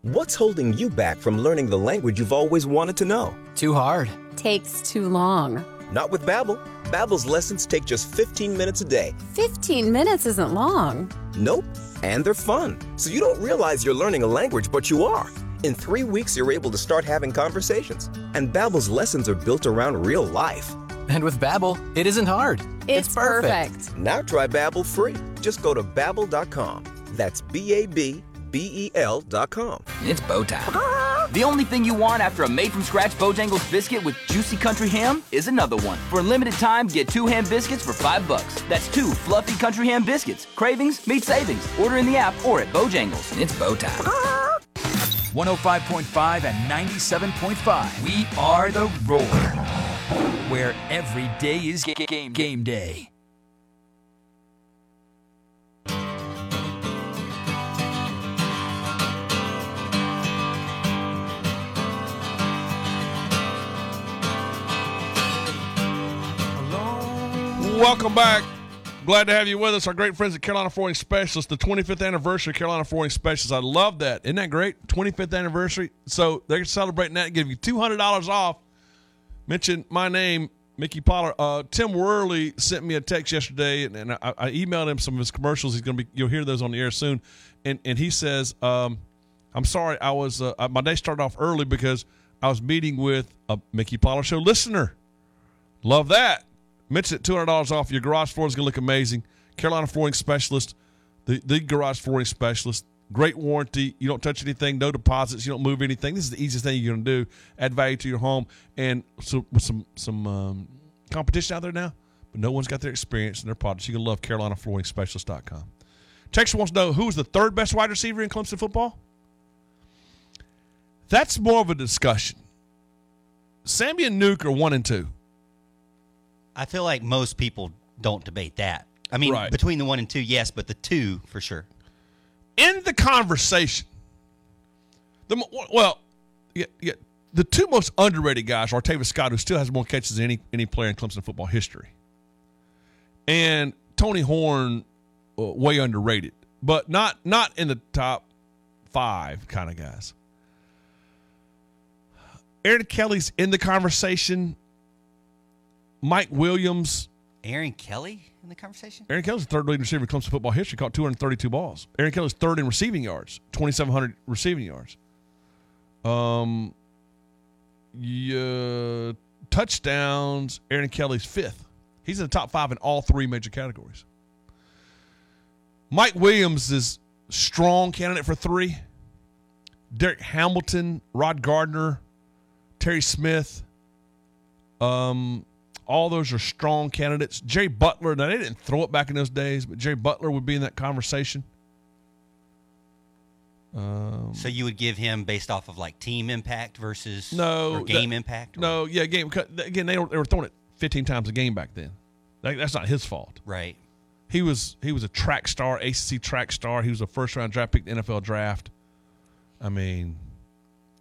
What's holding you back from learning the language you've always wanted to know? Too hard. Takes too long. Not with Babbel. Babbel's lessons take just 15 minutes a day. 15 minutes isn't long. Nope. And they're fun. So you don't realize you're learning a language, but you are. In 3 weeks you're able to start having conversations. And Babbel's lessons are built around real life. And with Babbel, it isn't hard. It's, it's perfect. perfect. Now try Babbel free. Just go to babbel.com. That's B A B B-E-L dot com. It's bow time. The only thing you want after a made-from-scratch Bojangles biscuit with juicy country ham is another one. For a limited time, get two ham biscuits for five bucks. That's two fluffy country ham biscuits. Cravings meet savings. Order in the app or at Bojangles. It's bow time. 105.5 and 97.5. We are the Roar, where every day is game, game day. Welcome back. Glad to have you with us. Our great friends at Carolina Flooring Specialists, the 25th anniversary of Carolina Flooring Specialists. I love that. Isn't that great? 25th anniversary. So they're celebrating that and give you $200 off. Mention my name, Mickey Pollard. Uh, Tim Worley sent me a text yesterday, and, and I, I, emailed him some of his commercials. He's going to be. You'll hear those on the air soon. And and he says, um, "I'm sorry, I was uh, my day started off early because I was meeting with a Mickey Pollard show listener. Love that." Mention it $200 off. Your garage floor is going to look amazing. Carolina Flooring Specialist, the, the garage flooring specialist. Great warranty. You don't touch anything, no deposits. You don't move anything. This is the easiest thing you're going to do. Add value to your home. And so with some some um, competition out there now, but no one's got their experience and their products. You can love CarolinaFlooringSpecialist.com. Texas wants to know who's the third best wide receiver in Clemson football? That's more of a discussion. Sammy and Nuke are one and two. I feel like most people don't debate that. I mean, right. between the one and two, yes, but the two for sure. In the conversation, the well, yeah, yeah, the two most underrated guys are Tavis Scott, who still has more catches than any any player in Clemson football history, and Tony Horne, uh, way underrated, but not not in the top five kind of guys. Aaron Kelly's in the conversation Mike Williams. Aaron Kelly in the conversation? Aaron Kelly's the third leading receiver in Clemson football history, caught 232 balls. Aaron Kelly's third in receiving yards, 2,700 receiving yards. Um, yeah, touchdowns, Aaron Kelly's fifth. He's in the top five in all three major categories. Mike Williams is strong candidate for three. Derrick Hamilton, Rod Gardner, Terry Smith, um, all those are strong candidates. Jay Butler, now they didn't throw it back in those days, but Jay Butler would be in that conversation. Um, So you would give him based off of like team impact versus no or game that- impact. No, yeah, game. Again, they were, they were throwing it 15 times a game back then. Like, that's not his fault. Right. He was he was a track star, ACC track star. He was a first round draft pick in the NFL draft. I mean,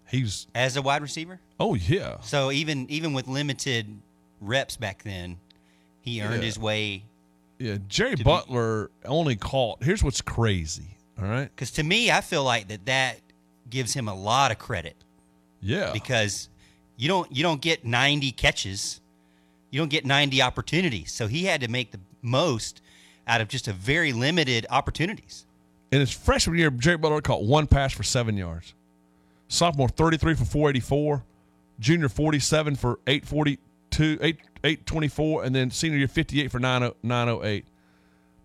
he's as a wide receiver. Oh yeah. So even even with limited reps back then, he earned Yeah. his way. Yeah, Jerry To be- Butler only caught. Here's what's crazy. All right. Because to me, I feel like that that gives him a lot of credit. Yeah. Because you don't you don't get 90 catches, you don't get 90 opportunities. So he had to make the most out of just a very limited opportunities. In his freshman year, Jerry Butler caught one pass for seven yards. Sophomore, 33 for 484. Junior, 47 for 842, 8, 824. And then senior year, 58 for 90 908.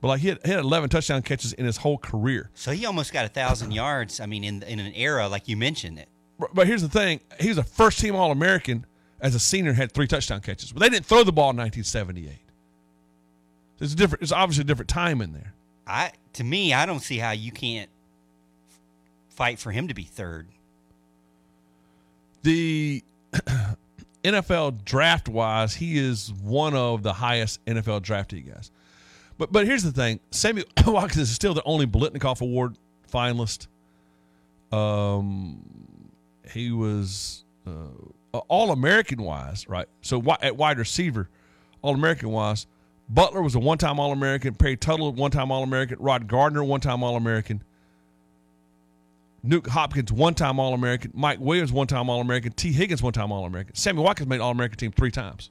But like he had, he had 11 touchdown catches in his whole career. So he almost got a thousand yards. I mean, in in an era like you mentioned it. But- But here's the thing: he was a first team All American as a senior, had three touchdown catches. But they didn't throw the ball in 1978. It's a different. It's obviously a different time in there. I to me, I don't see how you can't fight for him to be third. The NFL draft wise, he is one of the highest NFL draftee guys. But but here's the thing: Sammy Watkins is still the only Biletnikoff Award finalist. Um, he was uh, All American wise, right? So at wide receiver, All American wise, Butler was a one time All American. Perry Tuttle, one time All American. Rod Gardner, one time All American. Nuke Hopkins, one time All American. Mike Williams, one time All American. Tee Higgins, one time All American. Sammy Watkins made All American team three times.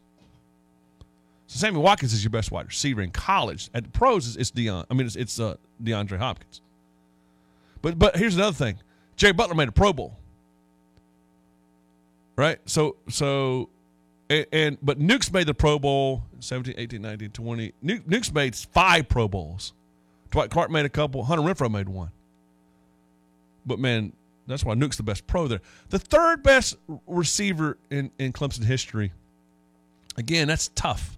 So Sammy Watkins is your best wide receiver in college. At the pros, it's, Deion. I mean, it's, it's uh, DeAndre Hopkins. But but here's another thing: Jay Butler made a Pro Bowl, right? So so, and, and but Nuke's made the Pro Bowl 17, 18, 19, 20. Nuke, Nuke's made five Pro Bowls. Dwight Clark made a couple. Hunter Renfrow made one. But man, that's why Nuke's the best pro there. The third best receiver in, in Clemson history. Again, that's tough.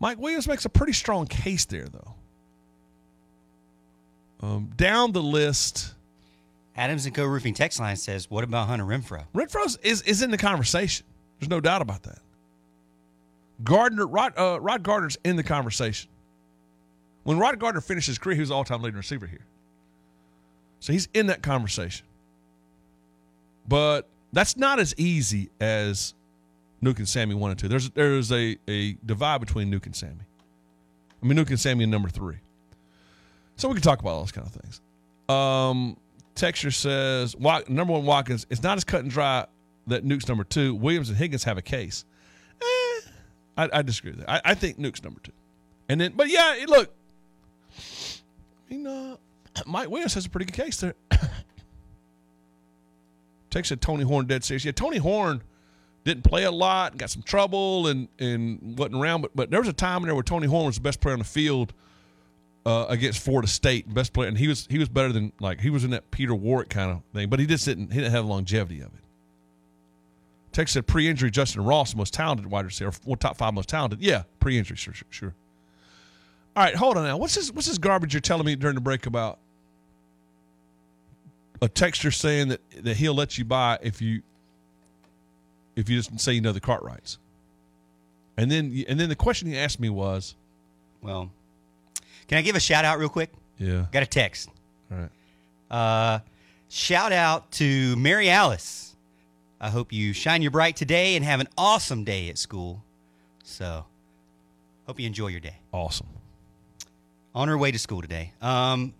Mike Williams makes a pretty strong case there, though. Um, down the list, Adams and Co. Roofing text line says, "What about Hunter Renfrow?" Renfrow's is is in the conversation. There's no doubt about that. Gardner, Rod, uh, Rod Gardner's in the conversation. When Rod Gardner finished his career, he was all-time leading receiver here. So he's in that conversation. But that's not as easy as Nuke and Sammy and two. There's there's a, a divide between Nuke and Sammy. I mean Nuke and Sammy in number three. So we can talk about all those kind of things. Um, Texture says number one Watkins. It's not as cut and dry that Nuke's number two. Williams and Higgins have a case. Eh, I, I disagree with that. I, I think Nuke's number two. And then, but yeah, look, I mean, uh, Mike Williams has a pretty good case there. Texas Tony Horne dead serious. Yeah, Tony Horne didn't play a lot, got some trouble, and and wasn't around. But but there was a time in there where Tony Horne was the best player on the field uh, against Florida State, best player, and he was he was better than like he was in that Peter Warrick kind of thing. But he just didn't he didn't have the longevity of it. Texas said pre-injury Justin Ross most talented wide receiver, well, top five most talented. Yeah, pre-injury, sure, sure, sure. All right, hold on now. What's this? What's this garbage you're telling me during the break about? A texture saying that that he'll let you buy if you if you just say you know the Cartwrights. And then and then the question he asked me was, Well, can I give a shout out real quick? Yeah. Got a text. All right. Uh, shout out to Mary Alice. I hope you shine your bright today and have an awesome day at school. So, hope you enjoy your day. Awesome. On her way to school today. Um,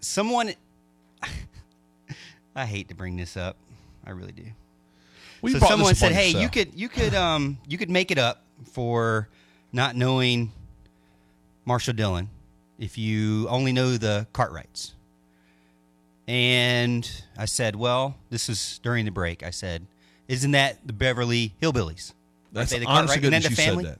someone, I hate to bring this up. I really do. Well, so someone said, "Hey, you could you could um you could make it up for not knowing Marshall Dillon if you only know the Cartwrights." And I said, "Well, this is during the break." I said, "Isn't that the Beverly Hillbillies?" That's the honestly good that you said that.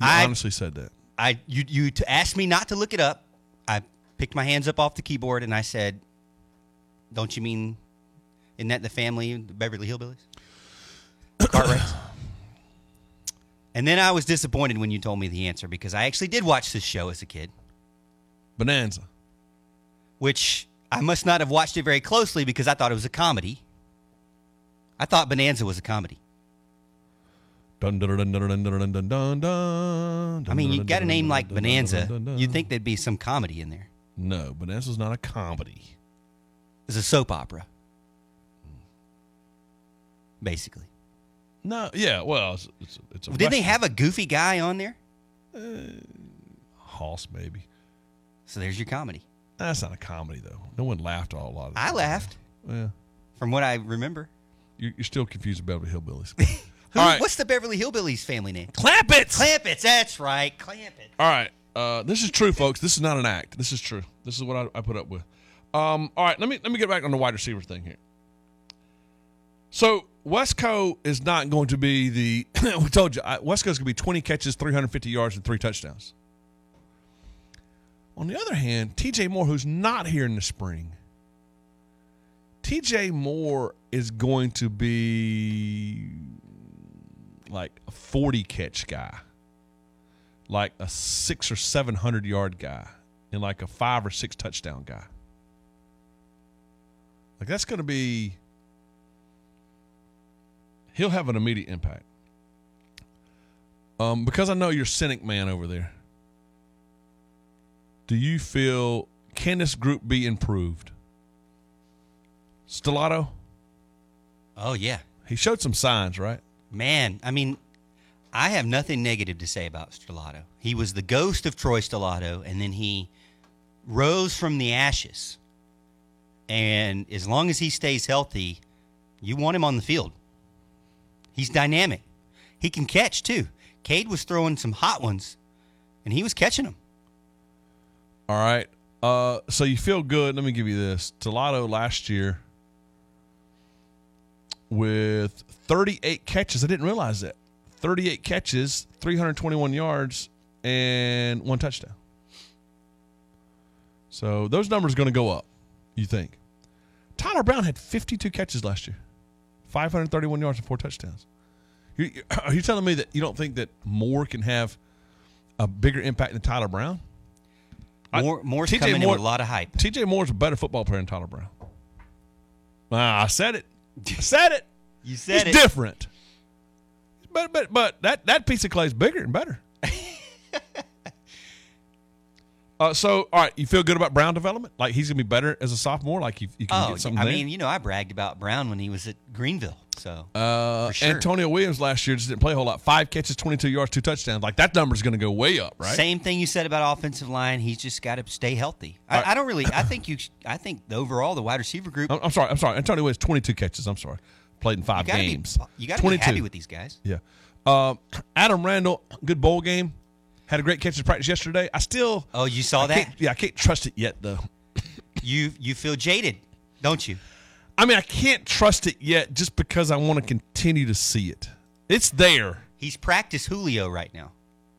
You I- honestly said that. I you you to asked me not to look it up. I picked my hands up off the keyboard and I said, "Don't you mean isn't that the family, the Beverly Hillbillies?" Cartwrights. and then I was disappointed when you told me the answer because I actually did watch this show as a kid, Bonanza. which I must not have watched it very closely because I thought it was a comedy. I thought Bonanza was a comedy. Dun, dun, dun, dun, dun, dun, dun, dun, dun, I mean, you got a name like Bonanza, you'd think there'd be some comedy in there. No, Bonanza's not a comedy. It's a soap opera, basically. No, yeah, well, it's, it's, it's a Didn't they have a goofy guy on there? Hoss, maybe. So there's your comedy. That's not a comedy though. No one laughed all a lot. Of I laughed. Yeah, From what I remember. you're, you're still confused about Beverly Hillbillies. Who, right. What's the Beverly Hillbillies family name? Clampetts. Clampetts, that's right. Clampetts. All right. Uh, this is true, folks. This is not an act. This is true. This is what I, I put up with. Um, all right, let me let me get back on the wide receiver thing here. So Wesco is not going to be the. we told you I- Wesco's going to be 20 catches, 350 yards, and three touchdowns. On the other hand, T.J. Moore, who's not here in the spring, T.J. Moore is going to be like a 40 catch guy like a six or seven hundred yard guy and like a five or six touchdown guy. Like that's going to be. He'll have an immediate impact. Um, because I know you're cynic man over there. Do you feel can this group be improved? Stellato, Oh, yeah. he showed some signs, right? Man, I mean, I have nothing negative to say about Stellato. He was the ghost of Troy Stellato, and then he rose from the ashes. And as long as he stays healthy, you want him on the field. He's dynamic. He can catch too. Cade was throwing some hot ones, and he was catching them. All right. Uh, so you feel good. Let me give you this. Telato last year with 38 catches. I didn't realize that. 38 catches, 321 yards, and one touchdown. So those numbers are going to go up, you think. Tyler Brown had 52 catches last year, 531 yards and four touchdowns. You- you- Are you telling me that you don't think that Moore can have a bigger impact than Tyler Brown? Moore, Moore's TJ coming in Moore- with a lot of hype. TJ Moore's a better football player than Tyler Brown. Ah, I said it. I said it. You said He's it. different. But but but that that piece of clay is bigger and better. uh, so all right, you feel good about Brown development? Like he's gonna be better as a sophomore? Like you, you can Oh, get something I there? mean, you know, I bragged about Brown when he was at Greenville. So Uh, for sure. Antonio Williams last year just didn't play a whole lot. Five catches, twenty-two yards, two touchdowns. Like that number's going to go way up, right? Same thing you said about offensive line. He's just got to stay healthy. I, right. I don't really. I think you. I think overall the wide receiver group. I'm, I'm sorry. I'm sorry. Antonio Williams, twenty-two catches. I'm sorry, played in five you games. Be, you got to be happy with these guys. Yeah. Um, Adam Randall, good bowl game. Had a great catch in practice yesterday. I still. Oh, you saw I that? yeah, I can't trust it yet though. You you feel jaded, don't you? I mean, I can't trust it yet just because I want to continue to see it. It's there. He's practice Julio right now.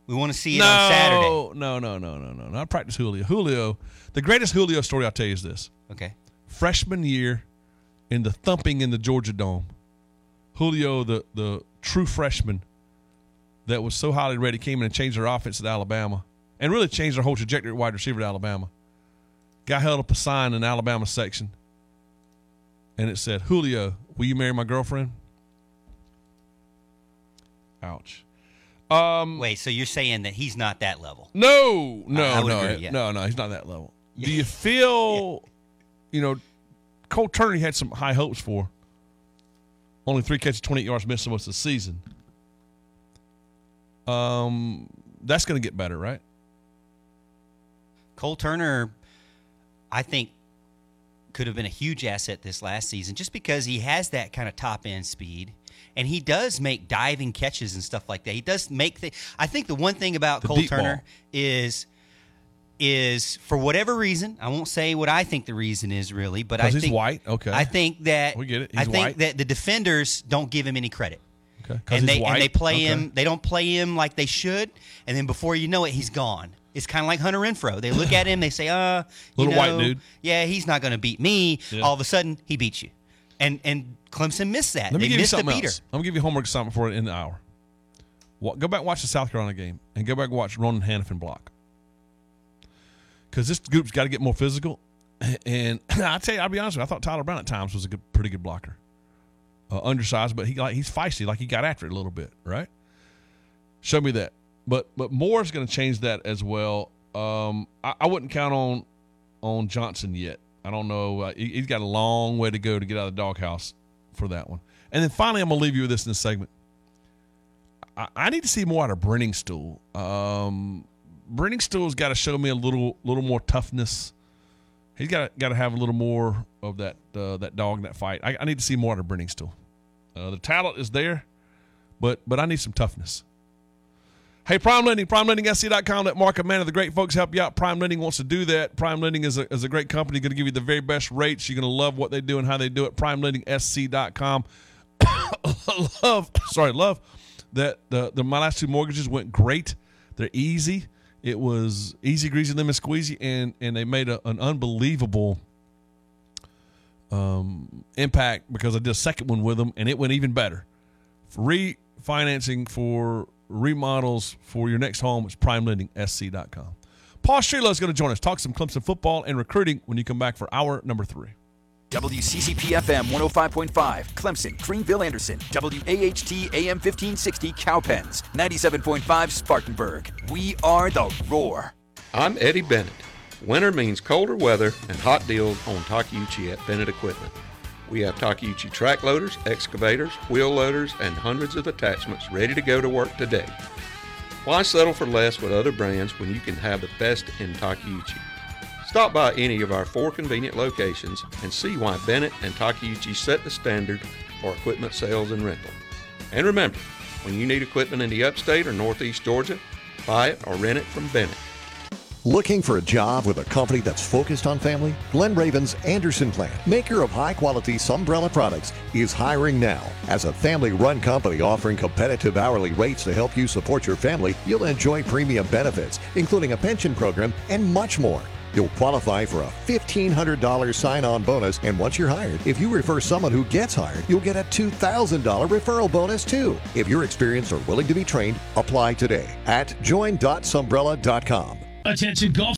We want to see it no, on Saturday. No, no, no, no, no, no. Not practice Julio. Julio, the greatest Julio story I'll tell you is this. Okay. Freshman year in the thumping in the Georgia Dome. Julio, the the true freshman that was so highly rated, came in and changed their offense at Alabama and really changed their whole trajectory at wide receiver at Alabama. Guy held up a sign in the Alabama section and it said, Julio, will you marry my girlfriend? Ouch. Um, Wait, so you're saying that he's not that level? no, no, I would no, agree, yeah. no, no. He's not that level. Do you feel, you know, Cole Turner had some high hopes for? Only three catches, 28 yards, missed most of the season. Um, that's going to get better, right? Cole Turner, I think, could have been a huge asset this last season just because he has that kind of top end speed. And he does make diving catches and stuff like that. He does make the. I think the one thing about The Cole Turner ball. is, is for whatever reason, I won't say what I think the reason is really, but I he's think white? Okay. I think that We get it. I think white. that the defenders don't give him any credit. Okay, and they and they play Okay. him. They don't play him like they should, and then before you know it, he's gone. It's kind of like Hunter Renfrow. They look at him, they say, "Uh, you Little white dude. Yeah, he's not going to beat me." Yeah. All of a sudden, he beats you, and and Clemson missed that. Let me they give you something beater. else. I'm gonna give you homework assignment for it in the hour. Go back and watch the South Carolina game, and go back and watch Ronan Hannafin block. Because this group's got to get more physical, and I tell you, I'll be honest with you, I thought Tyler Brown at times was a good, pretty good blocker. Uh, undersized, but he like he's feisty, like he got after it a little bit, right? Show me that. But but Moore's going to change that as well. Um, I, I, wouldn't count on on Johnson yet. I don't know. Uh, he, has got a long way to go to get out of the doghouse for that one. And then finally, I'm going to leave you with this in this segment. I, I need to see more out of Stool. Um, Stool's got to show me a little little more toughness. He's got got to have a little more of that uh, that dog in that fight. I, I, need to see more out of Briningstool. Uh, the talent is there, but but I need some toughness. Hey, Prime Lending, PrimeLendingSC.com. Let Mark and Man of the great folks help you out. Prime Lending wants to do that. Prime Lending is a, is a great company, going to give you the very best rates. You're going to love what they do and how they do it. PrimeLendingSC.com. love, sorry, love that the, the my last two mortgages went great. They're easy. It was easy, greasy, lemon squeezy, and and they made a, an unbelievable um, impact because I did a second one with them, and it went even better. Refinancing for remodels for your next home is primelendingsc.com. Paul Strelow is going to join us, talk some Clemson football and recruiting when you come back for hour number three. WCCP FM 105.5, Clemson, Greenville, Anderson, WAHT AM 1560, Cowpens, 97.5, Spartanburg. We are the Roar. I'm Eddie Bennett. Winter means colder weather and hot deals on Takeuchi at Bennett Equipment. We have Takeuchi track loaders, excavators, wheel loaders, and hundreds of attachments ready to go to work today. Why settle for less with other brands when you can have the best in Takeuchi? Stop by any of our four convenient locations and see why Bennett and Takeuchi set the standard for equipment sales and rental. And remember, when you need equipment in the upstate or northeast Georgia, buy it or rent it from Bennett. Looking for a job with a company that's focused on family? Glen Raven's Anderson Plant, maker of high quality Sunbrella products, is hiring now. As a family run company offering competitive hourly rates to help you support your family, you'll enjoy premium benefits, including a pension program and much more. You'll qualify for a $1,500 sign on bonus, and once you're hired, if you refer someone who gets hired, you'll get a $2,000 referral bonus too. If you're experienced or willing to be trained, apply today at join.sunbrella.com. Attention golf